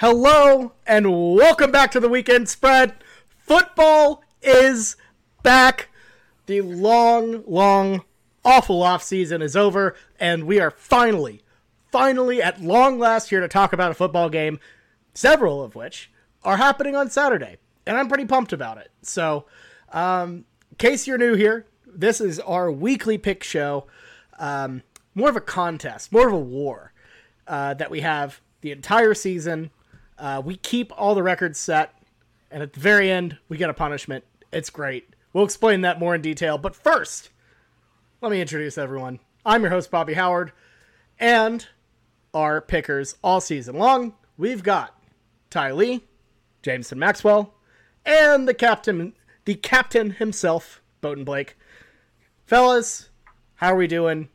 Hello and welcome back to the weekend spread. Football is back. The long, long, awful off season is over, and we are finally, finally at long last here to talk about a football game, several of which are happening on Saturday, and I'm pretty pumped about it. So, um, in case you're new here, this is our weekly pick show. Um, more of a contest, more of a war uh, that we have the entire season uh, we keep all the records set, and at the very end, we get a punishment. It's great. We'll explain that more in detail. But first, let me introduce everyone. I'm your host, Bobby Howard, and our pickers all season long. We've got Ty Lee, Jameson Maxwell, and the captain, the captain himself, Bowden Blake. Fellas, how are we doing?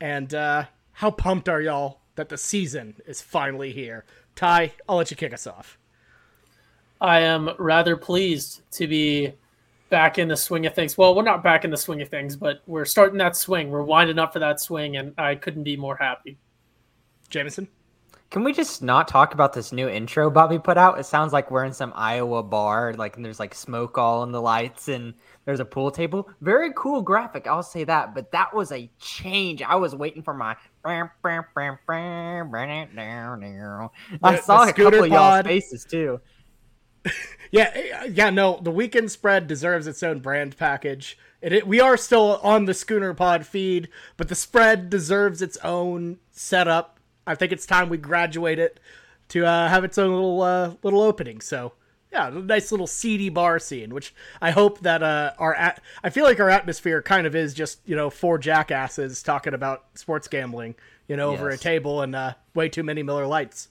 And uh, how pumped are y'all that the season is finally here? Ty, I'll let you kick us off. I am rather pleased to be back in the swing of things. Well, we're not back in the swing of things, but we're starting that swing. We're winding up for that swing, and I couldn't be more happy. Jameson? Can we just not talk about this new intro Bobby put out? It sounds like we're in some Iowa bar, like and there's like smoke all in the lights and there's a pool table. Very cool graphic, I'll say that. But that was a change. I was waiting for my. I saw a couple of y'all's faces too. yeah, eh, uh, yeah, no, the weekend spread deserves its own brand package. It, it, we are still on the Schooner Pod feed, but the spread deserves its own setup I think it's time we graduate it to uh, have its own little uh, little opening. So yeah, a nice little seedy bar scene, which I hope that uh, our at- I feel like our atmosphere kind of is just you know four jackasses talking about sports gambling, you know, yes. over a table and uh, way too many Miller Lites.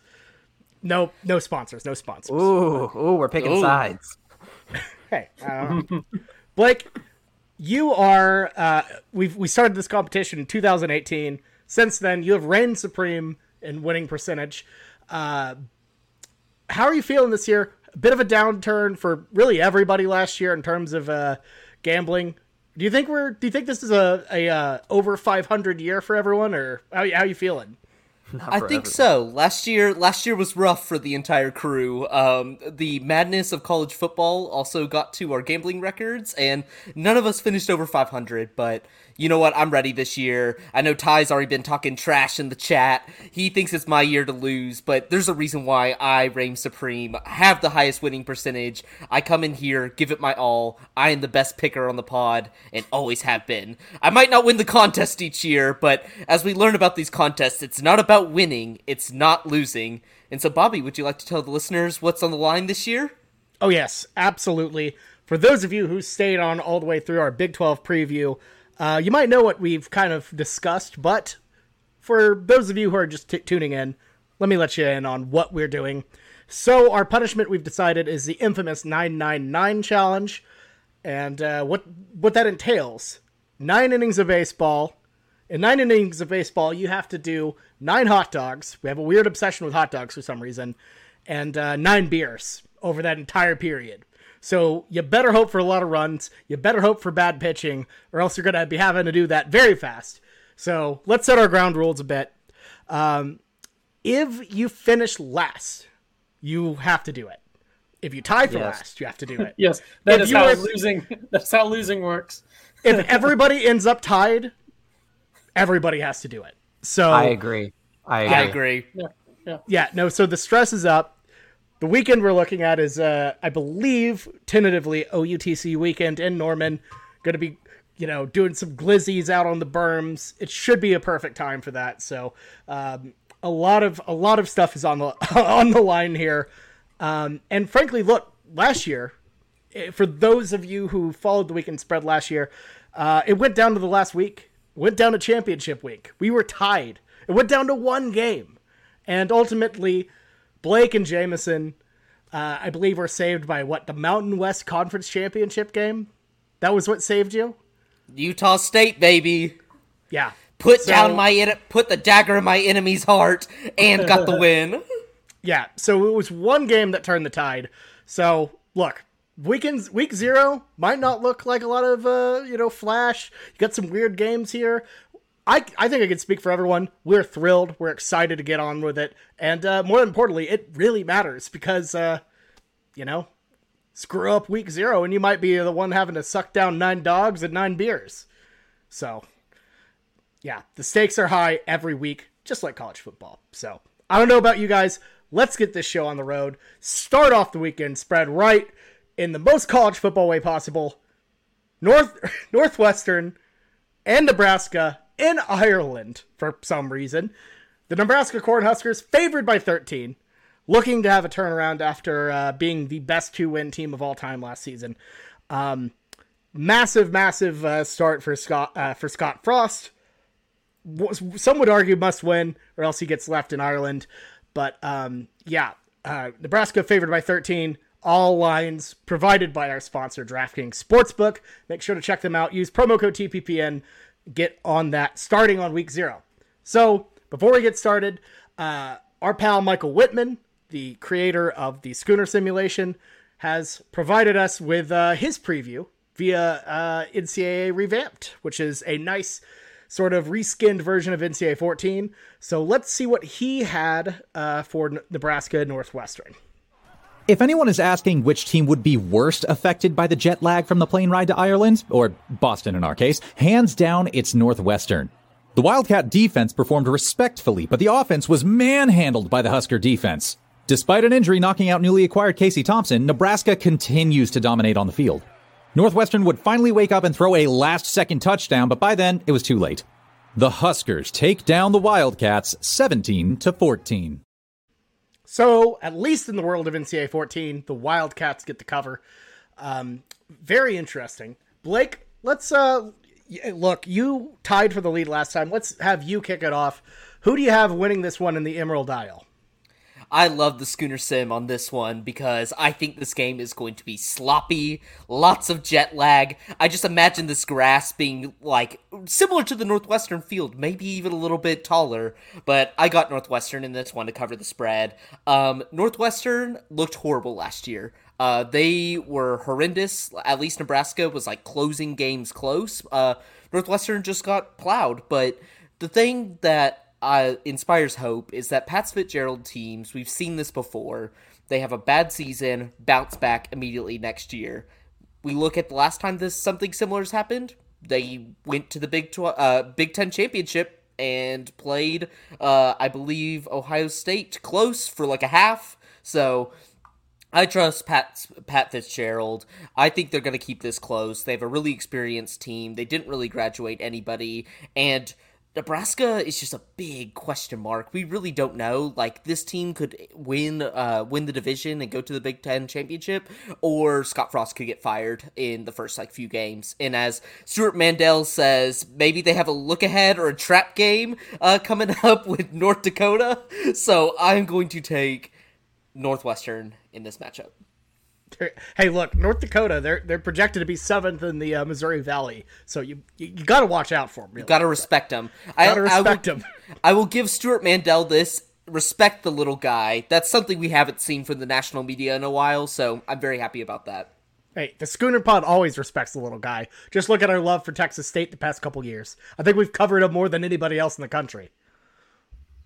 No, no sponsors, no sponsors. Ooh, ooh, we're picking ooh. sides. hey, uh, Blake, you are. Uh, we've we started this competition in 2018. Since then, you have reigned supreme in winning percentage. Uh, how are you feeling this year? A bit of a downturn for really everybody last year in terms of uh, gambling. Do you think we're? Do you think this is a a uh, over 500 year for everyone, or how how you feeling? I think so. Last year, last year was rough for the entire crew. Um, the madness of college football also got to our gambling records, and none of us finished over 500. But you know what? I'm ready this year. I know Ty's already been talking trash in the chat. He thinks it's my year to lose, but there's a reason why I reign supreme, have the highest winning percentage. I come in here, give it my all. I am the best picker on the pod, and always have been. I might not win the contest each year, but as we learn about these contests, it's not about winning, it's not losing. And so, Bobby, would you like to tell the listeners what's on the line this year? Oh, yes, absolutely. For those of you who stayed on all the way through our Big 12 preview, uh, you might know what we've kind of discussed, but for those of you who are just t- tuning in, let me let you in on what we're doing. So, our punishment we've decided is the infamous 999 challenge. And uh, what, what that entails nine innings of baseball. In nine innings of baseball, you have to do nine hot dogs. We have a weird obsession with hot dogs for some reason. And uh, nine beers over that entire period. So you better hope for a lot of runs. You better hope for bad pitching, or else you're going to be having to do that very fast. So let's set our ground rules a bit. Um, if you finish last, you have to do it. If you tie for yes. last, you have to do it. yes, that if is how are, losing. That's how losing works. if everybody ends up tied, everybody has to do it. So I agree. I agree. I agree. Yeah, yeah. Yeah. No. So the stress is up. The weekend we're looking at is, uh, I believe, tentatively OUTC weekend in Norman. Going to be, you know, doing some glizzies out on the berms. It should be a perfect time for that. So, um, a lot of a lot of stuff is on the on the line here. Um, and frankly, look, last year, eh, for those of you who followed the weekend spread last year, uh, it went down to the last week. Went down to championship week. We were tied. It went down to one game, and ultimately Blake and Jameson, uh, I believe, were saved by what the Mountain West Conference Championship game. That was what saved you. Utah State, baby. Yeah. Put so, down my put the dagger in my enemy's heart and got the win. Yeah. So it was one game that turned the tide. So look, weekends week zero might not look like a lot of uh, you know flash. You got some weird games here. I, I think I can speak for everyone. We're thrilled. We're excited to get on with it. And uh, more importantly, it really matters because, uh, you know, screw up week zero and you might be the one having to suck down nine dogs and nine beers. So, yeah, the stakes are high every week, just like college football. So, I don't know about you guys. Let's get this show on the road. Start off the weekend spread right in the most college football way possible. North Northwestern and Nebraska in Ireland for some reason. The Nebraska Cornhuskers favored by 13, looking to have a turnaround after uh, being the best two-win team of all time last season. Um, massive, massive uh, start for Scott uh, for Scott Frost. Some would argue must win, or else he gets left in Ireland. But um, yeah, uh, Nebraska favored by 13. All lines provided by our sponsor, DraftKings Sportsbook. Make sure to check them out. Use promo code TPPN. Get on that starting on week zero. So before we get started, uh, our pal Michael Whitman, the creator of the Schooner Simulation, has provided us with uh, his preview via uh, NCAA Revamped, which is a nice sort of reskinned version of NCAA 14. So let's see what he had uh, for Nebraska Northwestern. If anyone is asking which team would be worst affected by the jet lag from the plane ride to Ireland, or Boston in our case, hands down, it's Northwestern. The Wildcat defense performed respectfully, but the offense was manhandled by the Husker defense. Despite an injury knocking out newly acquired Casey Thompson, Nebraska continues to dominate on the field. Northwestern would finally wake up and throw a last second touchdown, but by then it was too late. The Huskers take down the Wildcats 17 to 14. So, at least in the world of NCAA 14, the Wildcats get the cover. Um, very interesting. Blake, let's uh look, you tied for the lead last time. Let's have you kick it off. Who do you have winning this one in the Emerald Isle? I love the Schooner Sim on this one because I think this game is going to be sloppy, lots of jet lag. I just imagine this grass being like similar to the Northwestern field, maybe even a little bit taller. But I got Northwestern in this one to cover the spread. Um, Northwestern looked horrible last year. Uh, they were horrendous. At least Nebraska was like closing games close. Uh, Northwestern just got plowed. But the thing that uh, inspires hope is that Pat's Fitzgerald teams, we've seen this before, they have a bad season, bounce back immediately next year. We look at the last time this something similar has happened. They went to the Big Tw- uh, Big Ten championship and played, uh, I believe, Ohio State close for like a half. So I trust Pat Pat Fitzgerald. I think they're going to keep this close. They have a really experienced team. They didn't really graduate anybody, and Nebraska is just a big question mark. We really don't know. Like this team could win uh win the division and go to the Big 10 championship or Scott Frost could get fired in the first like few games. And as Stewart Mandel says, maybe they have a look ahead or a trap game uh coming up with North Dakota. So I'm going to take Northwestern in this matchup. Hey, look, North Dakota. They're they're projected to be seventh in the uh, Missouri Valley, so you you, you got to watch out for them. Really. You got to respect them. I got to respect I will, them. I will give Stewart Mandel this. Respect the little guy. That's something we haven't seen from the national media in a while, so I'm very happy about that. Hey, the Schooner Pod always respects the little guy. Just look at our love for Texas State the past couple years. I think we've covered him more than anybody else in the country.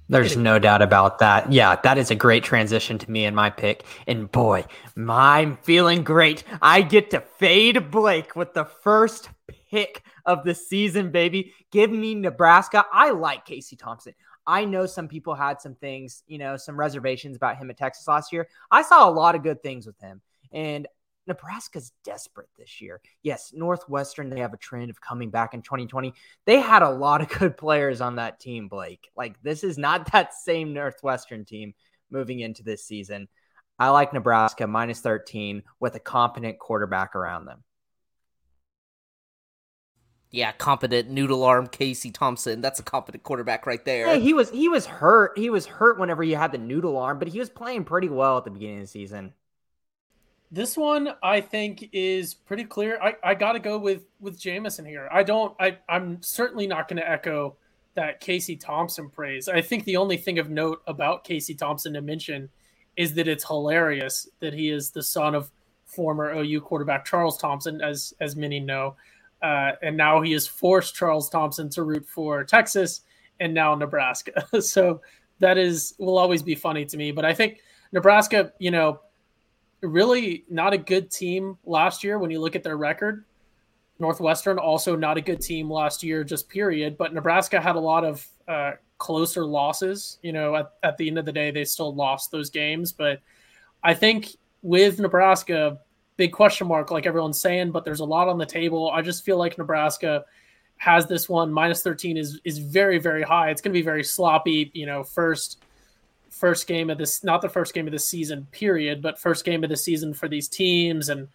There's no doubt about that. Yeah, that is a great transition to me and my pick. And boy, I'm feeling great. I get to fade Blake with the first pick of the season, baby. Give me Nebraska. I like Casey Thompson. I know some people had some things, you know, some reservations about him at Texas last year. I saw a lot of good things with him. And Nebraska's desperate this year. Yes, Northwestern, they have a trend of coming back in 2020. They had a lot of good players on that team, Blake. Like, this is not that same Northwestern team moving into this season. I like Nebraska minus 13 with a competent quarterback around them. Yeah, competent noodle arm Casey Thompson. That's a competent quarterback right there. Hey, he was he was hurt. He was hurt whenever you had the noodle arm, but he was playing pretty well at the beginning of the season. This one I think is pretty clear. I, I got to go with with Jameson here. I don't. I I'm certainly not going to echo that Casey Thompson praise. I think the only thing of note about Casey Thompson to mention is that it's hilarious that he is the son of former OU quarterback Charles Thompson, as as many know. uh, and now he has forced Charles Thompson to root for Texas and now Nebraska. so that is will always be funny to me. But I think Nebraska, you know, really not a good team last year when you look at their record. Northwestern also not a good team last year, just period. But Nebraska had a lot of uh, closer losses. You know, at, at the end of the day, they still lost those games. But I think with Nebraska, big question mark, like everyone's saying, but there's a lot on the table. I just feel like Nebraska has this one minus 13 is is very very high. It's going to be very sloppy. You know, first first game of this, not the first game of the season, period, but first game of the season for these teams and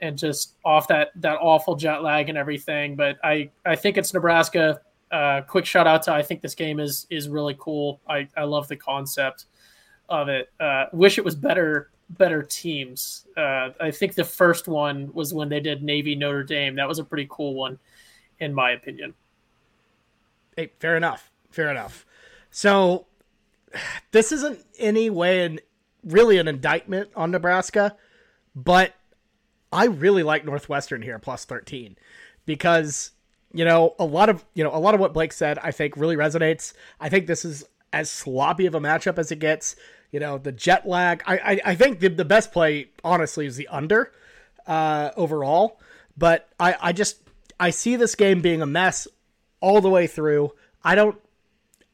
and just off that that awful jet lag and everything. But I I think it's Nebraska. Uh, quick shout out to I think this game is is really cool. I I love the concept of it. Uh, wish it was better better teams. Uh, I think the first one was when they did Navy Notre Dame. That was a pretty cool one, in my opinion. Hey, fair enough. Fair enough. So this isn't any way and really an indictment on Nebraska, but I really like Northwestern here plus 13 because you know a lot of you know a lot of what Blake said I think really resonates. I think this is as sloppy of a matchup as it gets. You know the jet lag. I I, I think the, the best play honestly is the under uh, overall, but I I just I see this game being a mess all the way through. I don't.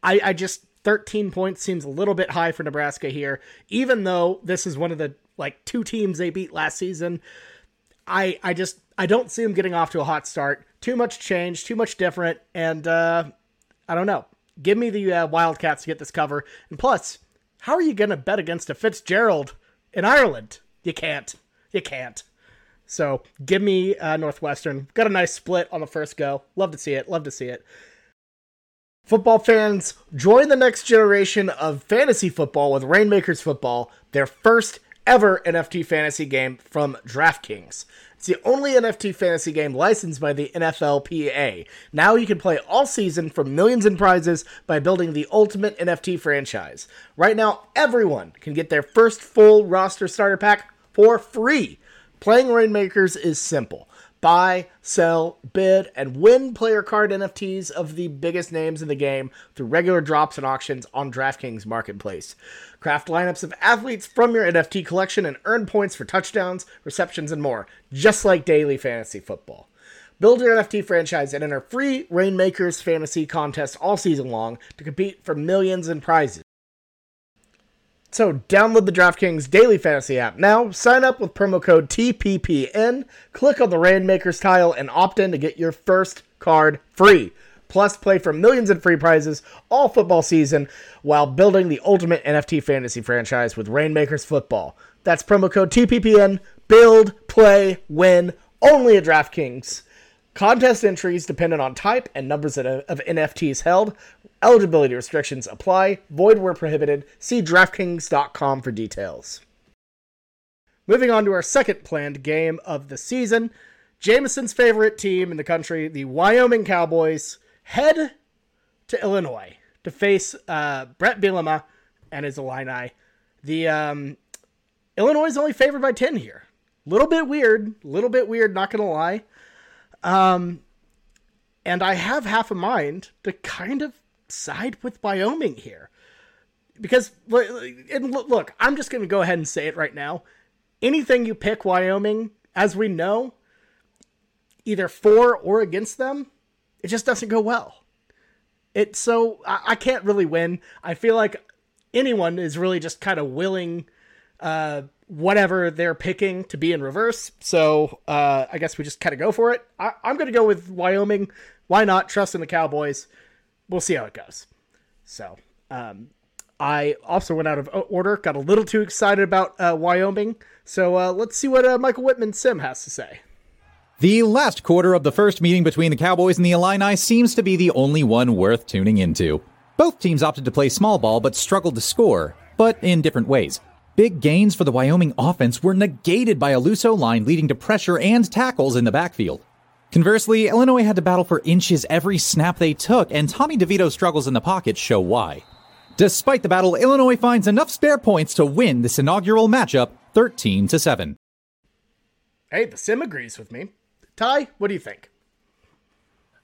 I I just 13 points seems a little bit high for Nebraska here, even though this is one of the like two teams they beat last season. I I just I don't see them getting off to a hot start. Too much change, too much different, and uh, I don't know. Give me the uh, Wildcats to get this cover. And plus, how are you going to bet against a Fitzgerald in Ireland? You can't. You can't. So give me uh, Northwestern. Got a nice split on the first go. Love to see it. Love to see it. Football fans, join the next generation of fantasy football with Reignmakers Football, their first ever NFT fantasy game from DraftKings. It's the only NFT fantasy game licensed by the NFLPA. Now you can play all season for millions in prizes by building the ultimate NFT franchise. Right now, everyone can get their first full roster starter pack for free. Playing Reignmakers is simple buy, sell, bid, and win player card NFTs of the biggest names in the game through regular drops and auctions on DraftKings Marketplace. Craft lineups of athletes from your NFT collection and earn points for touchdowns, receptions, and more, just like daily fantasy football. Build your NFT franchise and enter free Reignmakers fantasy contest all season long to compete for millions in prizes. So download the DraftKings Daily Fantasy app now, sign up with promo code TPPN, click on the Reignmakers tile, and opt in to get your first card free. Plus, play for millions in free prizes all football season while building the ultimate NFT fantasy franchise with Reignmakers Football. That's promo code TPPN. Build, play, win, only at DraftKings. Contest entries dependent on type and numbers of, of NFTs held. Eligibility restrictions apply. Void where prohibited. See DraftKings.com for details. Moving on to our second planned game of the season. Jameson's favorite team in the country, the Wyoming Cowboys, head to Illinois to face uh, Bret Bielema and his Illini. The um, Illinois is only favored by 10 here. Little bit weird, little bit weird, not going to lie. Um, and I have half a mind to kind of side with Wyoming here. Because, and look, I'm just going to go ahead and say it right now. Anything you pick Wyoming, as we know, either for or against them, it just doesn't go well. It so I, I can't really win. I feel like anyone is really just kind of willing uh, whatever they're picking to be in reverse. So uh, I guess we just kind of go for it. I, am going to go with Wyoming. Why not? Trust in the Cowboys. We'll see how it goes. So um, I also went out of order. Got a little too excited about uh, Wyoming. So uh, let's see what uh, Michael Whitman Sim has to say. The last quarter of the first meeting between the Cowboys and the Illini seems to be the only one worth tuning into. Both teams opted to play small ball but struggled to score, but in different ways. Big gains for the Wyoming offense were negated by a loose line leading to pressure and tackles in the backfield. Conversely, Illinois had to battle for inches every snap they took, and Tommy DeVito's struggles in the pocket show why. Despite the battle, Illinois finds enough spare points to win this inaugural matchup 13 to 7. Hey, the sim agrees with me. Ty, what do you think?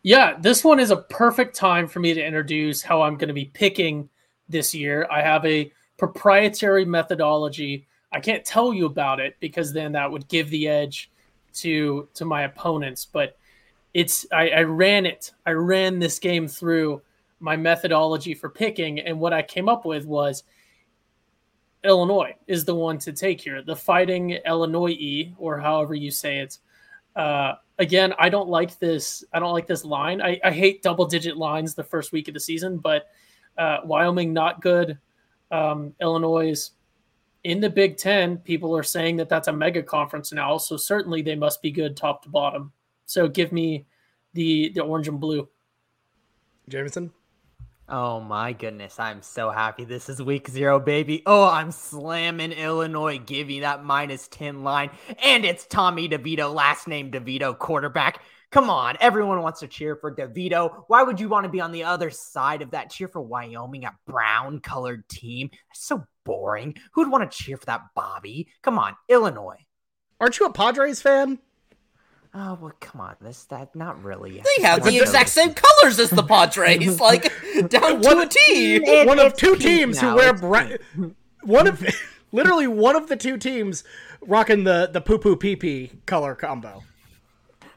Yeah, this one is a perfect time for me to introduce how I'm going to be picking this year. I have a proprietary methodology. I can't tell you about it because then that would give the edge to to my opponents. But it's I, I ran it. I ran this game through my methodology for picking, and what I came up with was Illinois is the one to take here. The Fighting Illinois or however you say it. Uh, again, I don't like this. I don't like this line. I, I hate double digit lines the first week of the season, but uh, Wyoming not good. Um, Illinois in the Big Ten. People are saying that that's a mega conference now, so certainly they must be good top to bottom. So give me the the orange and blue. Jameson. Oh my goodness, I'm so happy this is week zero, baby. Oh, I'm slamming Illinois. Give me that minus 10 line. And it's Tommy DeVito, last name DeVito, quarterback. Come on, everyone wants to cheer for DeVito. Why would you want to be on the other side of that? Cheer for Wyoming, a brown colored team. That's so boring. Who'd want to cheer for that, Bobby? Come on, Illinois. Aren't you a Padres fan? Oh well, come on. This that not really. They have the exact same colors as the Padres, like down to a T. It, one of two teams now. who wear bright. One of literally one of the two teams rocking the the poo poo pee pee color combo.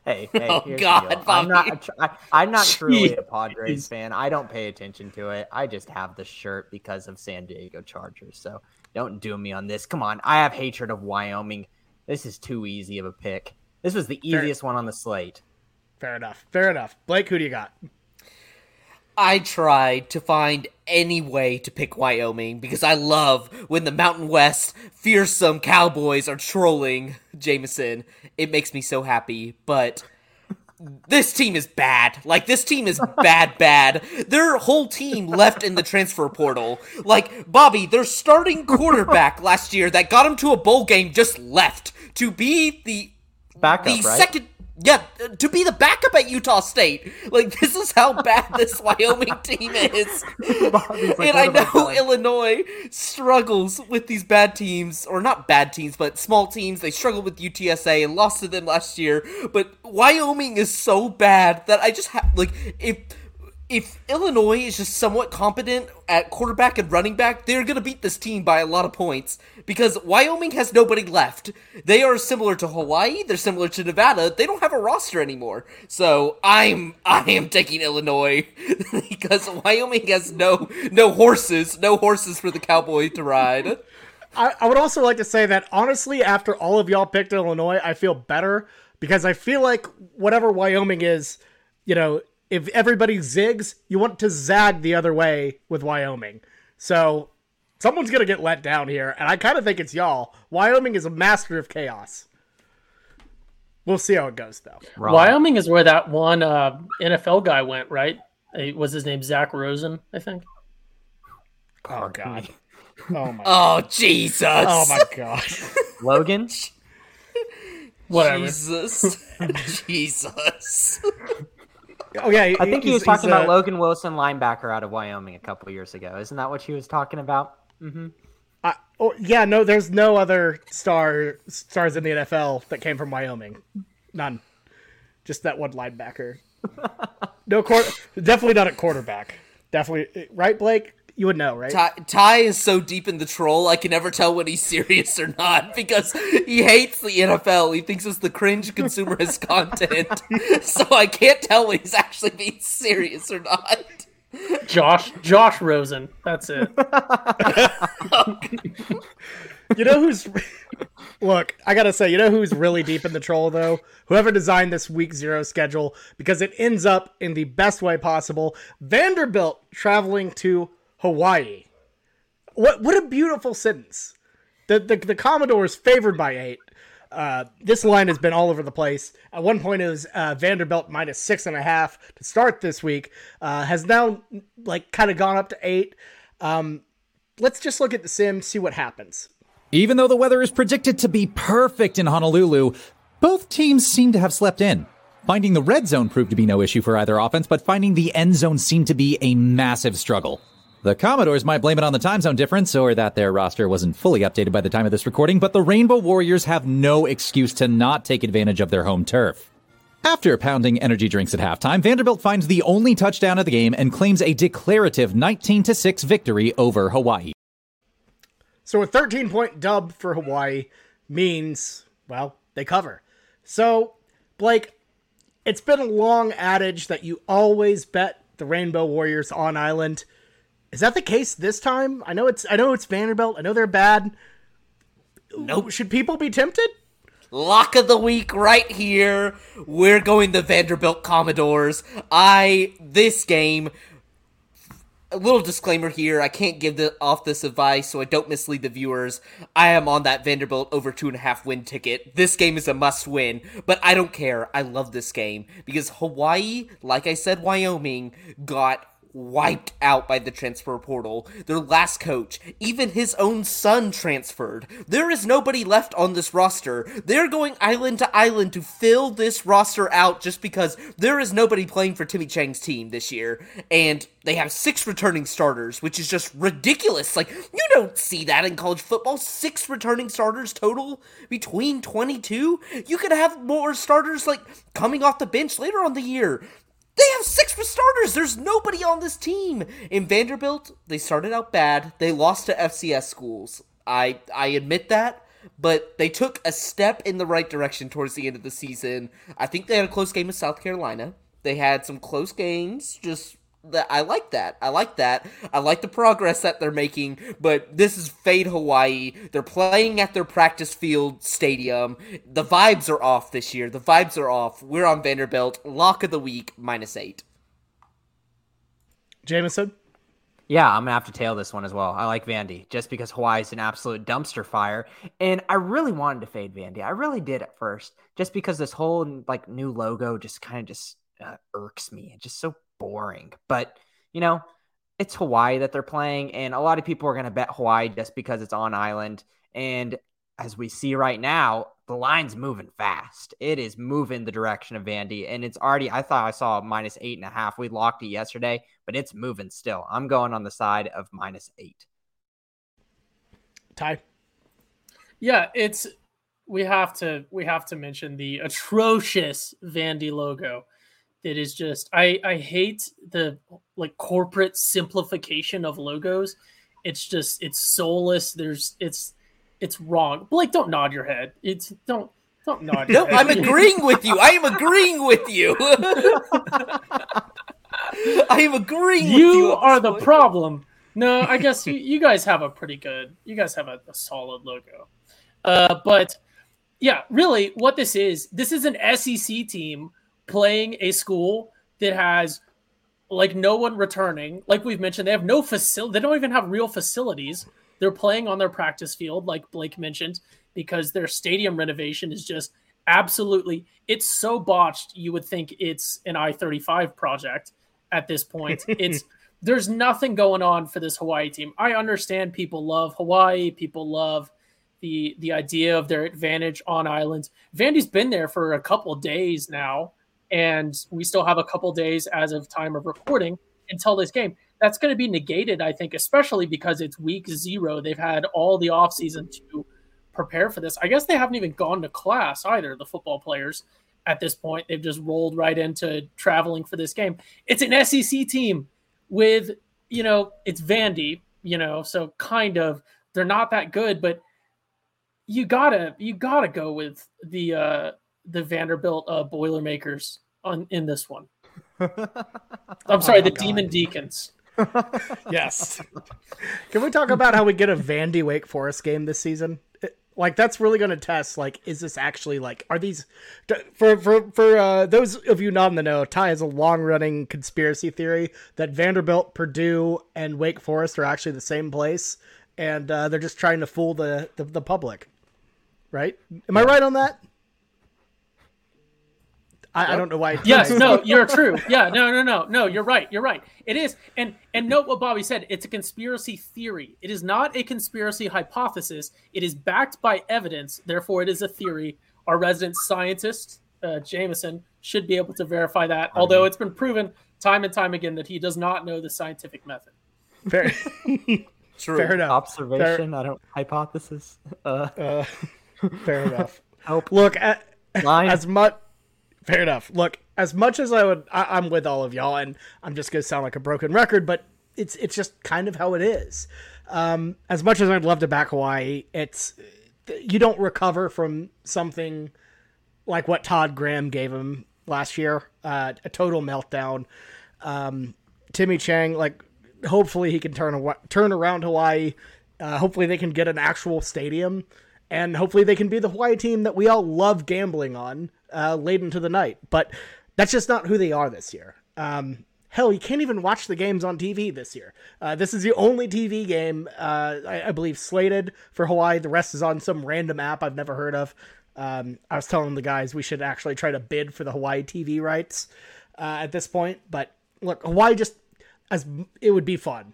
Hey, hey, oh God, I'm not. I, am not truly a Padres fan. I don't pay attention to it. I just have the shirt because of San Diego Chargers. So don't do me on this. Come on, I have hatred of Wyoming. This is too easy of a pick. This was the easiest Fair. one on the slate. Fair enough. Fair enough. Blake, who do you got? I tried to find any way to pick Wyoming because I love when the Mountain West fearsome cowboys are trolling Jameson. It makes me so happy, but this team is bad. Like this team is bad, bad. Their whole team left in the transfer portal. Like Bobby, their starting quarterback last year that got them to a bowl game just left to be the backup, the right? second yeah, to be the backup at Utah State. Like this is how bad this Wyoming team is. Like, and I know Illinois struggles with these bad teams, or not bad teams, but small teams. They struggled with UTSA and lost to them last year. But Wyoming is so bad that I just have like if if Illinois is just somewhat competent at quarterback and running back, they're going to beat this team by a lot of points because Wyoming has nobody left. They are similar to Hawaii, they're similar to Nevada. They don't have a roster anymore. So, I'm I am taking Illinois because Wyoming has no no horses, no horses for the cowboy to ride. I, I would also like to say that honestly, after all of y'all picked Illinois, I feel better because I feel like whatever Wyoming is, you know, if everybody zigs, you want to zag the other way with Wyoming. So someone's gonna get let down here, and I kind of think it's y'all. Wyoming is a master of chaos. We'll see how it goes, though. Wrong. Wyoming is where that one uh, NFL guy went, right? Was his name Zach Rosen? I think. Oh God. Oh my. oh Jesus. Oh my God. Logan. Whatever. Jesus. Jesus. Oh yeah, I think he was talking about uh, Logan Wilson, linebacker out of Wyoming, a couple years ago. Isn't that what he was talking about? Mm-hmm. Uh, oh, yeah, no, there's no other star stars in the NFL that came from Wyoming. None. Just that one linebacker. no, quarter, definitely not at quarterback. Definitely right, Blake. You would know, right? Ty, Ty, is so deep in the troll, I can never tell when he's serious or not because he hates the NFL. He thinks it's the cringe consumerist content. so I can't tell when he's actually being serious or not. Josh Josh Rosen. That's it. you know who's Look, I got to say, you know who's really deep in the troll though? Whoever designed this week 0 schedule because it ends up in the best way possible. Vanderbilt traveling to Hawaii. What what a beautiful sentence. The the, the Commodores favored by eight. Uh, this line has been all over the place. At one point, it was uh, Vanderbilt minus six and a half to start this week. Uh, has now like kind of gone up to eight. Um, let's just look at the sim, see what happens. Even though the weather is predicted to be perfect in Honolulu, both teams seem to have slept in. Finding the red zone proved to be no issue for either offense, but finding the end zone seemed to be a massive struggle. The Commodores might blame it on the time zone difference or that their roster wasn't fully updated by the time of this recording, but the Rainbow Warriors have no excuse to not take advantage of their home turf. After pounding energy drinks at halftime, Vanderbilt finds the only touchdown of the game and claims a declarative 19 6 victory over Hawaii. So a 13 point dub for Hawaii means, well, they cover. So, Blake, it's been a long adage that you always bet the Rainbow Warriors on island. Is that the case this time? I know it's I know it's Vanderbilt. I know they're bad. Nope. Should people be tempted? Lock of the week right here. We're going the Vanderbilt Commodores. I this game a little disclaimer here. I can't give the, off this advice so I don't mislead the viewers. I am on that Vanderbilt over two and a half win ticket. This game is a must win, but I don't care. I love this game because Hawaii, like I said, Wyoming got wiped out by the transfer portal. Their last coach, even his own son transferred. There is nobody left on this roster. They're going island to island to fill this roster out just because there is nobody playing for Timmy Chang's team this year. And they have six returning starters, which is just ridiculous. Like, you don't see that in college football. Six returning starters total between 22. You could have more starters, like, coming off the bench later on the year. They have six for starters. There's nobody on this team. In Vanderbilt, they started out bad. They lost to FCS schools. I I admit that, but they took a step in the right direction towards the end of the season. I think they had a close game with South Carolina. They had some close games, just that I like that. I like that. I like the progress that they're making, but this is Fade Hawaii. They're playing at their practice field stadium. The vibes are off this year. The vibes are off. We're on Vanderbilt. Lock of the week, minus eight. Jameson? Yeah, I'm gonna have to tail this one as well. I like Vandy just because Hawaii's an absolute dumpster fire, and I really wanted to fade Vandy. I really did at first, just because this whole like new logo just kind of just uh, irks me. It's just so boring. But, you know, it's Hawaii that they're playing, and a lot of people are going to bet Hawaii just because it's on island. And as we see right now, the line's moving fast. It is moving the direction of Vandy, and it's already. I thought I saw minus eight and a half. We locked it yesterday, but it's moving still. I'm going on the side of minus eight. Ty. Yeah, it's we have to we have to mention the atrocious Vandy logo it is just I I hate the like corporate simplification of logos. It's just it's soulless. There's it's it's wrong. Blake, don't nod your head. It's don't don't nod. no, I'm agreeing with you. I am agreeing with you. I am agreeing. You, you are the problem. No, I guess you, you guys have a pretty good. You guys have a, a solid logo. Uh, but yeah, really, what this is, this is an SEC team playing a school that has like no one returning. Like we've mentioned, they have no facility. They don't even have real facilities. They're playing on their practice field, like Blake mentioned, because their stadium renovation is just absolutely. It's so botched. You would think it's an I thirty five project at this point. it's there's nothing going on for this Hawaii team. I understand people love Hawaii. People love the the idea of their advantage on islands. Vandy's been there for a couple days now and we still have a couple days as of time of recording until this game. That's going to be negated, I think, especially because it's week zero. They've had all the offseason to prepare for this. I guess they haven't even gone to class either, the football players at this point. They've just rolled right into traveling for this game. It's an SEC team with, you know, it's Vandy, you know, so kind of they're not that good, but you gotta you gotta go with the uh the Vanderbilt uh, Boilermakers on in this one. I'm sorry, oh the God. Demon Deacons. yes. Can we talk about how we get a Vandy Wake Forest game this season? It, like that's really going to test. Like, is this actually like? Are these for for for uh, those of you not in the know? Ty has a long running conspiracy theory that Vanderbilt, Purdue, and Wake Forest are actually the same place, and uh, they're just trying to fool the the, the public. Right? Am I right on that? I, I, don't know why. Yes, no, you're true. Yeah, no, no, no, no. You're right. You're right. It is, and and note what Bobby said. It's a conspiracy theory. It is not a conspiracy hypothesis. It is backed by evidence. Therefore, it is a theory. Our resident scientist, uh, Jameson, should be able to verify that. Although it's been proven time and time again that he does not know the scientific method. Fair. True. Fair enough. Observation. Fair. I don't hypothesis. Uh. uh fair enough. Help. Look at as much Fair enough. Look, as much as I would, I, am with all of y'all, and I'm just gonna sound like a broken record, but it's it's just kind of how it is. Um, as much as I'd love to back Hawaii, it's you don't recover from something like what Todd Graham gave him last year, uh, a total meltdown. Um, Timmy Chang, like, hopefully he can turn turn around Hawaii. Uh, hopefully they can get an actual stadium, and hopefully they can be the Hawaii team that we all love gambling on uh, late into the night. But that's just not who they are this year. Um, hell, you can't even watch the games on TV this year. Uh, this is the only TV game uh, I, I, believe slated for Hawaii. The rest is on some random app I've never heard of. Um, I was telling the guys we should actually try to bid for the Hawaii TV rights uh, at this point. But look, Hawaii just as it would be fun.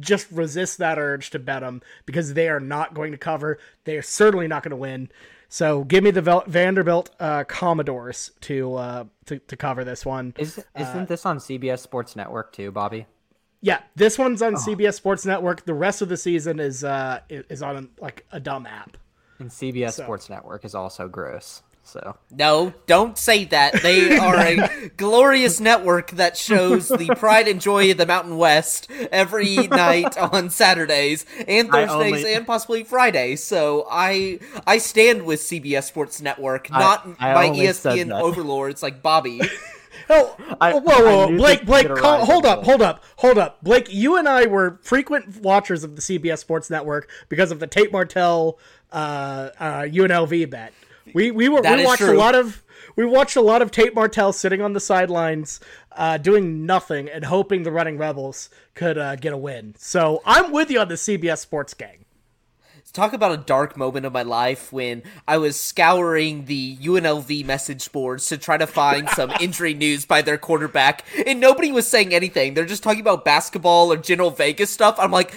Just resist that urge to bet them because they are not going to cover. They are certainly not going to win. So give me the Vanderbilt uh, Commodores to, uh, to to cover this one. Is isn't uh, this on CBS Sports Network too, Bobby? Yeah, this one's on oh. CBS Sports Network. The rest of the season is uh is on like a dumb app. And CBS so. Sports Network is also gross. So no, don't say that. They are a glorious network that shows the pride and joy of the Mountain West every night on Saturdays and Thursdays only... and possibly Fridays. So I I stand with CBS Sports Network, not I, I my ESPN overlords like Bobby. Oh, I, whoa, whoa, whoa. Blake, Blake, call, hold up, hold up, hold up. Blake, you and I were frequent watchers of the CBS Sports Network because of the Tate Martell uh, uh, UNLV bet. We we were we watched true. a lot of we watched a lot of Tate Martell sitting on the sidelines, uh, doing nothing and hoping the Running Rebels could uh, get a win. So I'm with you on the CBS Sports gang talk about a dark moment of my life when I was scouring the UNLV message boards to try to find some injury news by their quarterback, and nobody was saying anything. They're just talking about basketball or general Vegas stuff. I'm like,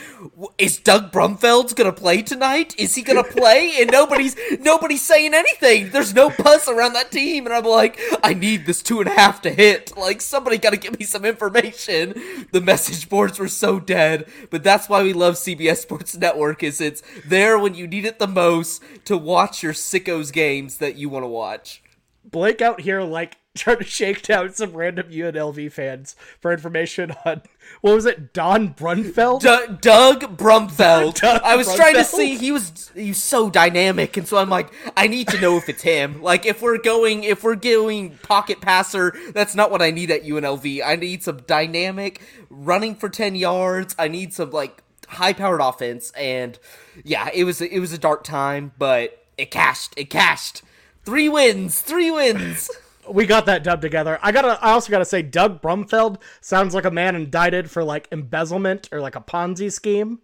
is Doug Brumfield gonna play tonight? Is he gonna play? And nobody's nobody's saying anything. There's no buzz around that team, and I'm like, I need this two and a half to hit. Like somebody got to give me some information. The message boards were so dead, but that's why we love CBS Sports Network. Is it's there there when you need it the most to watch your sickos games that you want to watch. Blake out here like trying to shake down some random UNLV fans for information on what was it, Don Brunfeld? D- Doug Brumfeld. Doug I was Brumfeld? trying to see he was he's so dynamic, and so I'm like, I need to know if it's him. Like if we're going if we're going pocket passer, that's not what I need at UNLV. I need some dynamic running for ten yards. I need some like high powered offense, and yeah, it was it was a dark time, but it cashed. It cashed. Three wins. Three wins. we got that dub together. I gotta. I also gotta say, Doug Brumfeld sounds like a man indicted for like embezzlement or like a Ponzi scheme.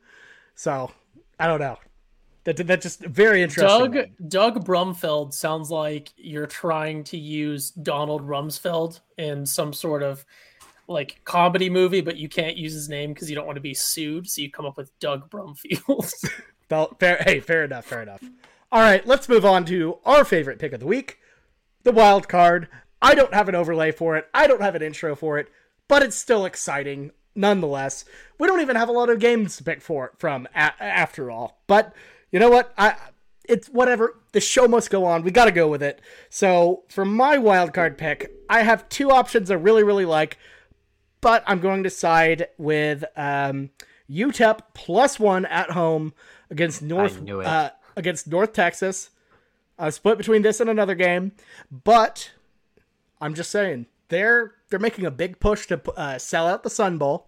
So I don't know. That that just very interesting. Doug Doug Brumfeld sounds like you're trying to use Donald Rumsfeld in some sort of like comedy movie, but you can't use his name because you don't want to be sued. So you come up with Doug Brumfield. fair, hey, fair enough, fair enough. All right, let's move on to our favorite pick of the week, the wild card. I don't have an overlay for it. I don't have an intro for it, but it's still exciting nonetheless. We don't even have a lot of games to pick for from a- after all. But you know what? I it's whatever. The show must go on. We got to go with it. So for my wild card pick, I have two options I really really like but I'm going to side with um, UTEP plus one at home against North uh, against North Texas. Uh, split between this and another game, but I'm just saying they're they're making a big push to uh, sell out the Sun Bowl.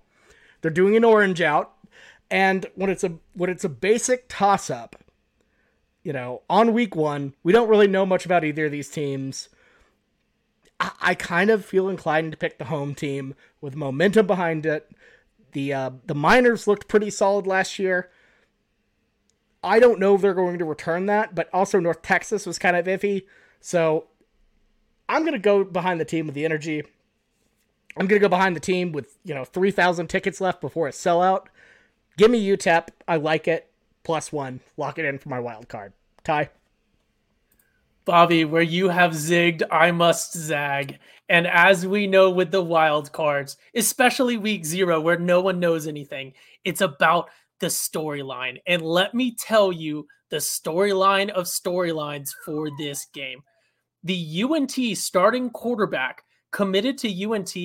They're doing an orange out, and when it's a when it's a basic toss up, you know, on week one, we don't really know much about either of these teams. I, kind of feel inclined to pick the home team with momentum behind it. The uh, the Miners looked pretty solid last year. I don't know if they're going to return that, but also North Texas was kind of iffy. So I'm going to go behind the team with the energy. I'm going to go behind the team with, you know, 3,000 tickets left before a sellout. Give me UTEP. I like it. Plus one. Lock it in for my wild card. Ty? Bobby, where you have zigged, I must zag. And as we know with the wild cards, especially week zero, where no one knows anything, it's about the storyline. And let me tell you the storyline of storylines for this game. the UNT starting quarterback committed to UNT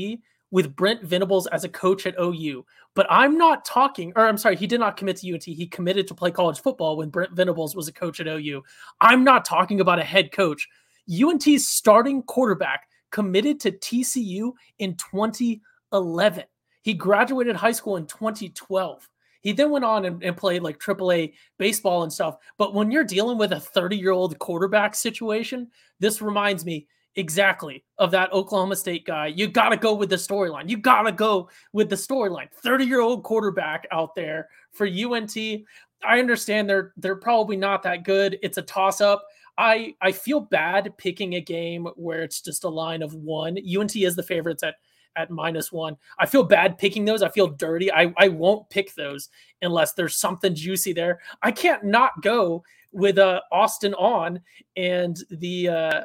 with Brent Venables as a coach at OU. But I'm not talking, or I'm sorry, he did not commit to UNT. He committed to play college football when Brent Venables was a coach at OU. I'm not talking about a head coach. UNT's starting quarterback committed to TCU in 2011. He graduated high school in 2012. He then went on and, and, played like AAA baseball and stuff. But when you're dealing with a 30 year old quarterback situation, this reminds me exactly of that Oklahoma State guy. You got to go with the storyline. You got to go with the storyline. 30 year old quarterback out there for UNT. I understand they're they're probably not that good. It's a toss up. I I feel bad picking a game where it's just a line of one. UNT is the favorites at at minus one. I feel bad picking those. I feel dirty. I, I won't pick those unless there's something juicy there. I can't not go with uh, Austin Aune and the uh,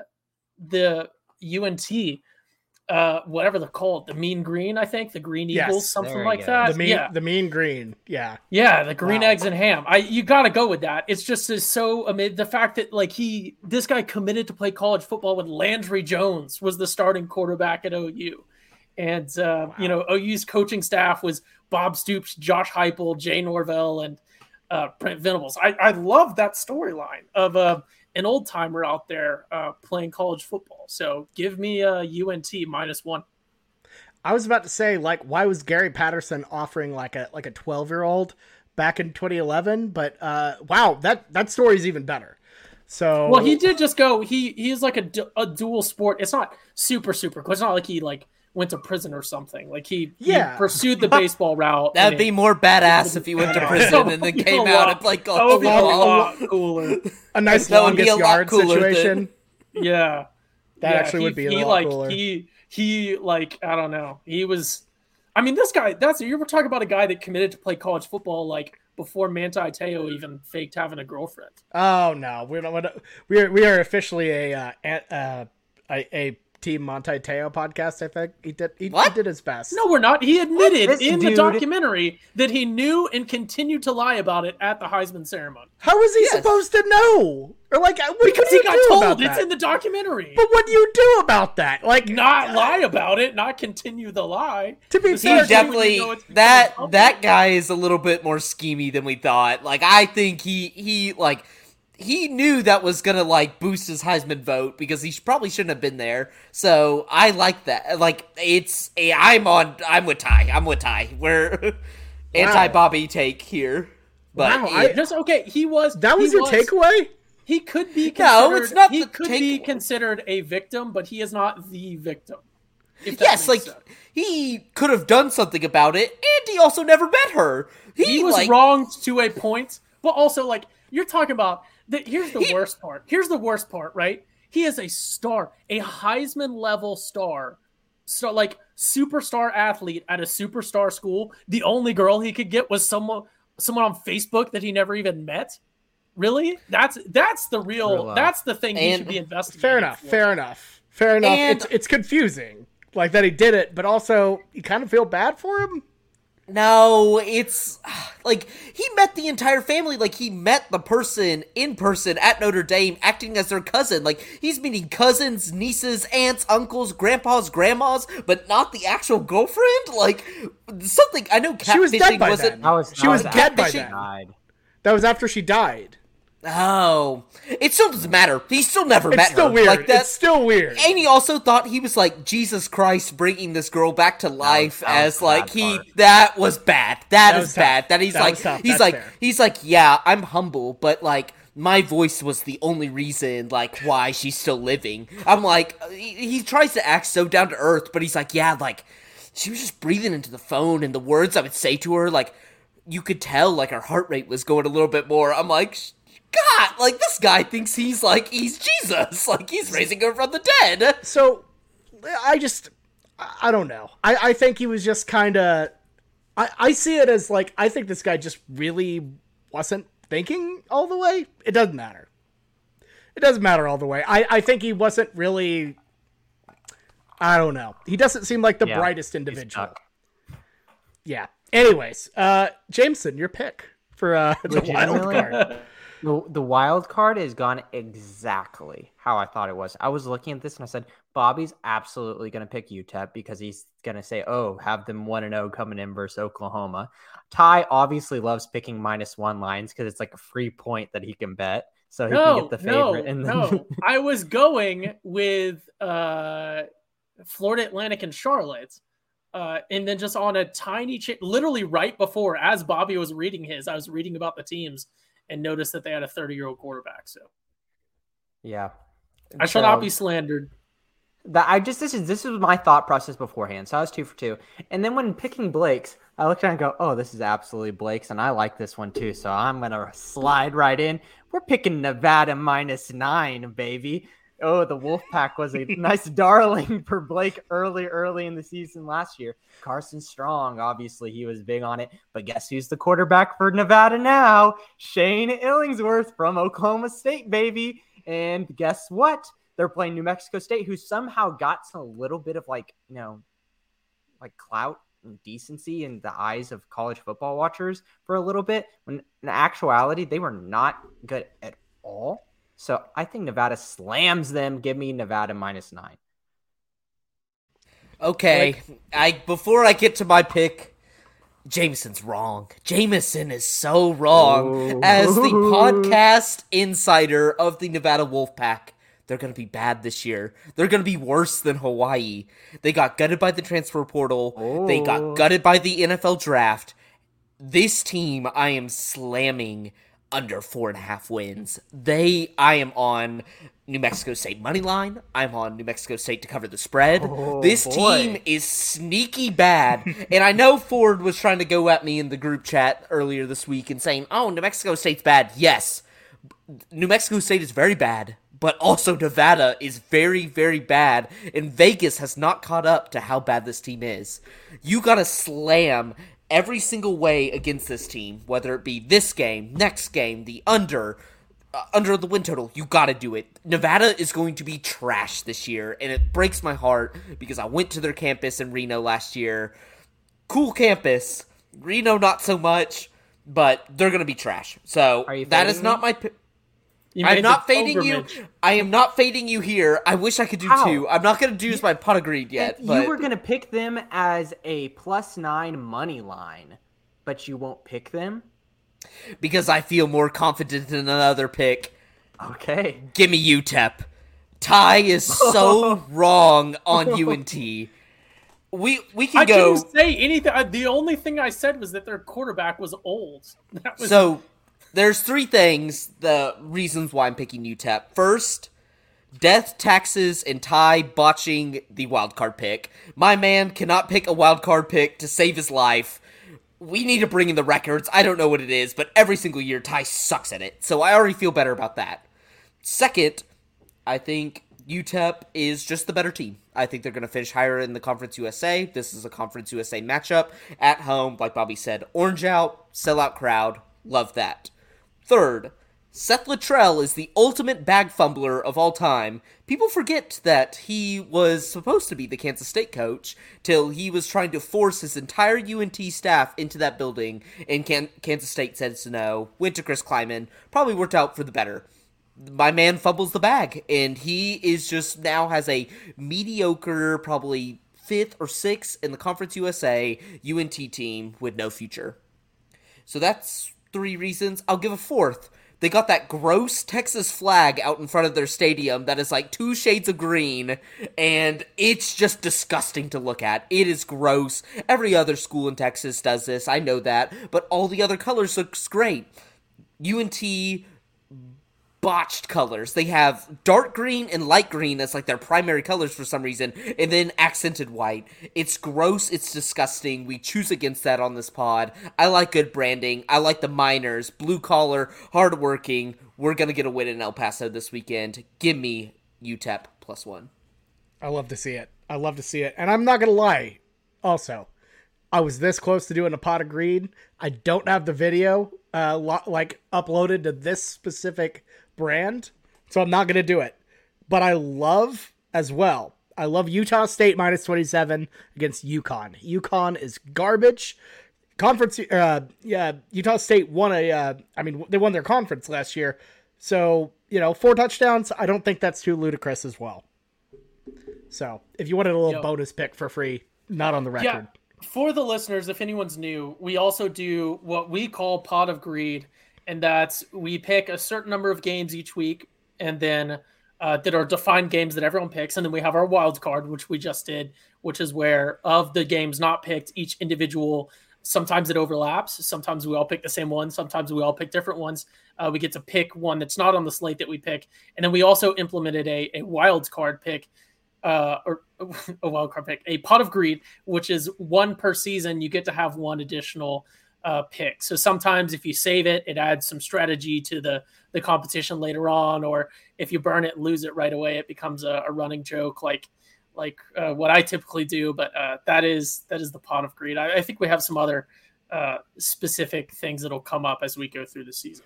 the UNT uh whatever they're called the mean green i think the green eagles yes, something like go. that the mean yeah. the mean green yeah yeah the green wow. eggs and ham i you gotta go with that it's just so amid the fact that like he this guy committed to play college football when landry jones was the starting quarterback at ou and uh, wow. you know, OU's coaching staff was Bob Stoops, Josh Heupel, Jay Norvell, and uh, Brent Venables. I, I love that storyline of uh, an old timer out there uh, playing college football. So give me a UNT minus one. I was about to say, like, why was Gary Patterson offering like a like a twelve year old back in 2011? But uh, wow, that that story is even better. So well, he did just go. He he is like a, a dual sport. It's not super super cool. It's not like he like went to prison or something. Like he, yeah. He pursued the baseball route. That'd be more badass if he went to prison and then came out and played golf. That would be a lot cooler. A nice that longest yard situation. Than... Yeah, that yeah, actually he, would be he like cooler. he he like I don't know. He was. I mean, this guy. That's you were talking about a guy that committed to play college football like before Manti Te'o even faked having a girlfriend. Oh no, we're not. We're we are officially a uh, uh, a, a Team Manti Te'o podcast. I think he did. He, he, did his best. No, we're not. He admitted in dude. the documentary that he knew and continued to lie about it at the Heisman ceremony. How was he yes. supposed to know? Or like, what because he got told. It's in the documentary. But what do you do about that? Like, not uh, lie about it, not continue the lie. To be fair, definitely that that guy is a little bit more schemy than we thought. Like, I think he he like he knew that was gonna like boost his Heisman vote because he probably shouldn't have been there. So I like that. Like it's a, I'm on. I'm with Ty. I'm with Ty. We're wow. anti Bobby take here. But wow, I just okay. He was. That was your was, takeaway. He could be. No, it's not. He could take- be considered a victim, but he is not the victim. Yes, like sense. he could have done something about it, and he also never met her. He, he was like, wronged to a point, but also like you're talking about the, here's the he, worst part. Here's the worst part, right? He is a star, a Heisman level star, so like superstar athlete at a superstar school. The only girl he could get was someone someone on Facebook that he never even met. Really? That's that's the real. real uh, that's the thing he should be investigating. Fair enough. For. Fair enough. Fair enough. And, it's it's confusing, like that he did it, but also you kind of feel bad for him. No, it's like he met the entire family. Like he met the person in person at Notre Dame, acting as their cousin. Like he's meeting cousins, nieces, aunts, uncles, grandpas, grandmas, but not the actual girlfriend. Like something I know. Catfishing she was dead by wasn't. Then. Was, she was, was dead by then. That was after she died. Oh, it still doesn't matter. He still never it's met still her. Weird. Like that. It's still weird. And he also thought he was like Jesus Christ bringing this girl back to life that was, that as like he part. that was bad. that, that is bad. That he's that like he's like fair. he's like yeah, I'm humble, but like my voice was the only reason like why she's still living. I'm like he, he tries to act so down to earth, but he's like yeah, like she was just breathing into the phone and the words I would say to her like you could tell like her heart rate was going a little bit more. I'm like God, like this guy thinks he's like he's Jesus, like he's raising him from the dead. So, I just, I don't know. I I think he was just kind of, I I see it as like I think this guy just really wasn't thinking all the way. It doesn't matter. It doesn't matter all the way. I I think he wasn't really. I don't know. He doesn't seem like the yeah, brightest individual. Yeah. Anyways, uh, Jameson, your pick for uh, the wild card. The, the wild card is gone exactly how I thought it was. I was looking at this and I said, Bobby's absolutely going to pick UTEP because he's going to say, oh, have them 1 0 coming in versus Oklahoma. Ty obviously loves picking minus one lines because it's like a free point that he can bet. So he no, can get the favorite. No, and no. I was going with uh, Florida Atlantic and Charlotte. Uh, and then just on a tiny, ch- literally right before, as Bobby was reading his, I was reading about the teams and noticed that they had a 30 year old quarterback. So, yeah, I shall so, not be slandered. That I just this is this was my thought process beforehand. So I was two for two, and then when picking Blake's, I looked at it and go, "Oh, this is absolutely Blake's," and I like this one too. So I'm gonna slide right in. We're picking Nevada minus nine, baby. Oh, the Wolfpack was a nice darling for Blake early, early in the season last year. Carson Strong, obviously, he was big on it. But guess who's the quarterback for Nevada now? Shane Illingworth from Oklahoma State, baby. And guess what? They're playing New Mexico State, who somehow got a little bit of like, you know, like clout and decency in the eyes of college football watchers for a little bit. When in actuality, they were not good at all. So I think Nevada slams them. Give me Nevada minus nine. Okay, like, I before I get to my pick, Jameson's wrong. Jameson is so wrong. As the podcast insider of the Nevada Wolfpack, they're going to be bad this year. They're going to be worse than Hawaii. They got gutted by the transfer portal. Oh. They got oh. gutted by the NFL draft. This team, I am slamming under four and a half wins. They, I am on New Mexico State money line. I'm on New Mexico State to cover the spread. Oh, this boy. team is sneaky bad. and I know Ford was trying to go at me in the group chat earlier this week and saying, oh, New Mexico State's bad. Yes. New Mexico State is very bad, but also Nevada is very, very bad. And Vegas has not caught up to how bad this team is. You got to slam every single way against this team, whether it be this game, next game, the under, uh, under the win total. You got to do it. Nevada is going to be trash this year, and it breaks my heart because I went to their campus in Reno last year. Cool campus. Reno, not so much, but they're going to be trash. So that is not my. I'm not fading pilgrimage. you. I am not fading you here. I wish I could do two. I'm not going to do my pot of greed yet. You were going to pick them as a plus nine money line, but you won't pick them because I feel more confident in another pick. Okay, give me UTEP. Ty is so wrong on UNT. We we can I go. I didn't say anything. The only thing I said was that their quarterback was old. Was... So there's three things, the reasons why I'm picking UTEP. First, death, taxes, and Ty botching the wild card pick. My man cannot pick a wild card pick to save his life. We need to bring in the records. I don't know what it is, but every single year Ty sucks at it. So I already feel better about that. Second, I think UTEP is just the better team. I think they're going to finish higher in the Conference USA. This is a Conference USA matchup at home, like Bobby said. Orange out, sellout crowd. Love that. Third, Seth Littrell is the ultimate bag fumbler of all time. People forget that he was supposed to be the Kansas State coach till he was trying to force his entire UNT staff into that building, and Can- Kansas State said no. Went to Chris Klieman. Probably worked out for the better. My man fumbles the bag, and he is just now has a mediocre, probably fifth or sixth in the Conference USA UNT team with no future. So that's three reasons. I'll give a fourth. They got that gross Texas flag out in front of their stadium that is like two shades of green, and it's just disgusting to look at. It is gross. Every other school in Texas does this, I know that, but all the other colors looks great. UNT botched colors. They have dark green and light green as like their primary colors for some reason, and then accented white. It's gross, it's disgusting. We choose against that on this pod. I like good branding. I like the miners, blue collar, hardworking. We're gonna get a win in El Paso this weekend. Give me UTEP plus one. I love to see it. I love to see it. And I'm not gonna lie, also. I was this close to doing a pot of greed. I don't have the video uh, lo- like uploaded to this specific brand, so I'm not going to do it. But I love as well. I love Utah State minus 27 against UConn. UConn is garbage. conference. Uh, yeah, Utah State won a. Uh, I mean, they won their conference last year, so you know, four touchdowns. I don't think that's too ludicrous as well. So, if you wanted a little Yo. bonus pick for free, not on the record. Yeah. For the listeners, if anyone's new, we also do what we call pot of greed, and that's we pick a certain number of games each week, and then uh, that are defined games that everyone picks, and then we have our wild card, which we just did, which is where of the games not picked, each individual. Sometimes it overlaps. Sometimes we all pick the same one. Sometimes we all pick different ones. Uh, we get to pick one that's not on the slate that we pick, and then we also implemented a, a wild card pick uh, or a wild card pick, a pot of greed, which is one per season. You get to have one additional uh, pick. So sometimes if you save it, it adds some strategy to the the competition later on, or if you burn it, lose it right away, it becomes a, a running joke like like uh, what I typically do. But uh, that is that is the pot of greed. I, I think we have some other uh, specific things that'll come up as we go through the season.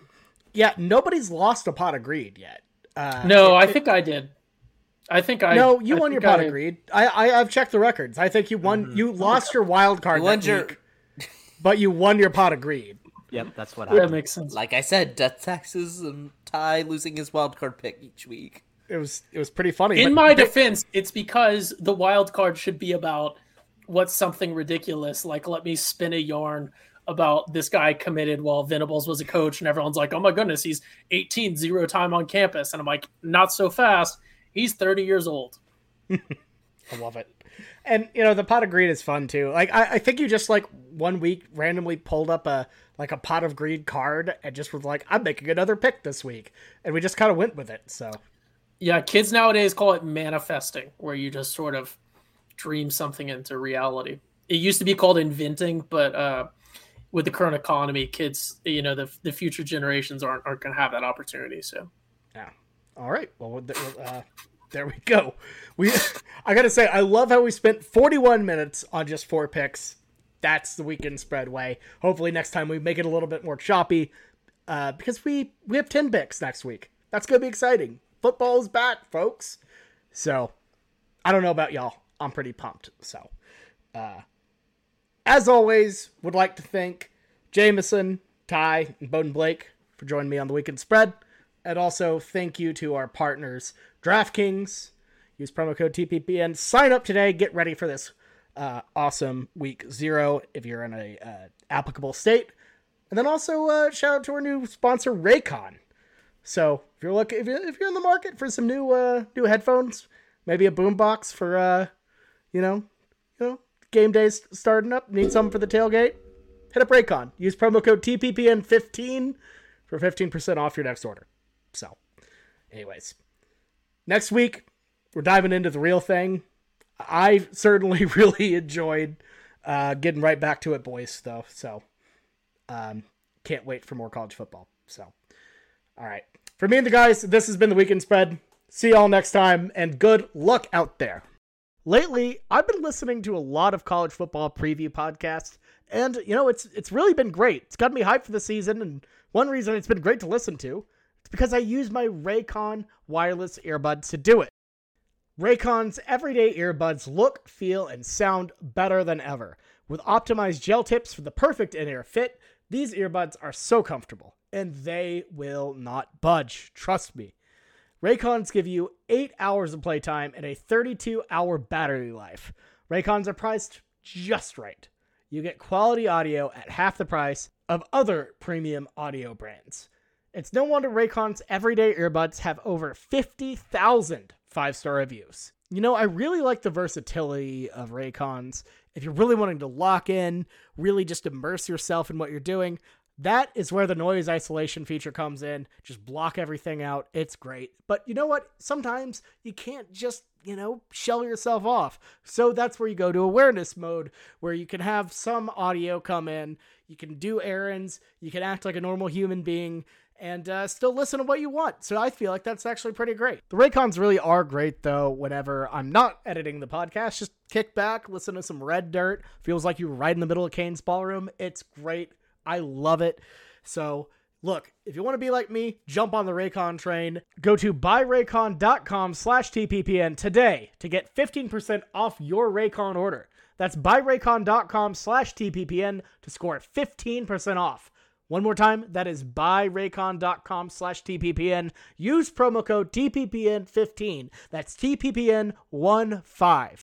Yeah, nobody's lost a pot of greed yet. Uh, No, it- I it- think I did. I think I no, you I won your pot I- of greed. I, I I've checked the records. I think you won. You lost your wild card You won your- week, but you won your pot of greed. Yep, that's what happened. That happened. makes sense. Like I said, death taxes and Ty losing his wild card pick each week. It was it was pretty funny. In my they- defense, it's because the wild card should be about what's something ridiculous, like let me spin a yarn about this guy committed while Venables was a coach, and everyone's like, oh my goodness, he's 18, zero time on campus. And I'm like, not so fast. He's 30 years old. I love it. And you know the pot of greed is fun too. Like I, I think you just like one week randomly pulled up a like a pot of greed card and just was like, I'm making another pick this week, and we just kind of went with it. So Yeah, kids nowadays call it manifesting, where you just sort of dream something into reality. It used to be called inventing, but uh, with the current economy, kids, you know, the, the future generations aren't, aren't going to have that opportunity. So yeah. All right. Well, uh, there we go. We I gotta say I love how we spent 41 minutes on just four picks. That's the weekend spread way. Hopefully next time we make it a little bit more choppy, uh, because we we have 10 picks next week. That's gonna be exciting. Football's back, folks. So I don't know about y'all. I'm pretty pumped. So, uh, as always, would like to thank Jameson, Ty, and Bowden Blake for joining me on the weekend spread. And also thank you to our partners, DraftKings. Use promo code TPPN. Sign up today. Get ready for this uh, awesome week zero if you're in a uh, applicable state. And then also uh, shout out to our new sponsor, Raycon. So if you're looking, if you're, if you're in the market for some new uh, new headphones, maybe a boombox for uh, you know, you know, game days starting up, need something for the tailgate, hit up Raycon. Use promo code TPPN15 for 15% off your next order. So, anyways, next week we're diving into the real thing. I certainly really enjoyed uh, getting right back to it, boys. Though, so um, can't wait for more college football. So, all right, for me and the guys, this has been the weekend spread. See y'all next time, and good luck out there. Lately, I've been listening to a lot of college football preview podcasts, and you know, it's it's really been great. It's got me hyped for the season, and one reason it's been great to listen to because I use my Raycon wireless earbuds to do it. Raycon's everyday earbuds look, feel, and sound better than ever. With optimized gel tips for the perfect in-ear fit, these earbuds are so comfortable, and they will not budge. Trust me. Raycons give you 8 hours of playtime and a 32 hour battery life. Raycons are priced just right. You get quality audio at half the price of other premium audio brands. It's no wonder Raycon's everyday earbuds have over 50,000 five star reviews. You know, I really like the versatility of Raycons. If you're really wanting to lock in, really just immerse yourself in what you're doing, that is where the noise isolation feature comes in. Just block everything out. It's great. But you know what? Sometimes you can't just, you know, shell yourself off. So that's where you go to awareness mode, where you can have some audio come in. You can do errands. You can act like a normal human being and uh, still listen to what you want. So I feel like that's actually pretty great. The Raycons really are great though. Whenever I'm not editing the podcast, just kick back, listen to some Red Dirt. Feels like you're right in the middle of Cain's ballroom. It's great. I love it. So look, if you want to be like me, jump on the Raycon train. Go to buyraycon.com slash TPPN today to get 15% off your Raycon order. That's buyraycon.com slash TPPN to score 15% off. One more time, that is buyraycon.com slash TPPN. Use promo code TPPN15. That's TPPN15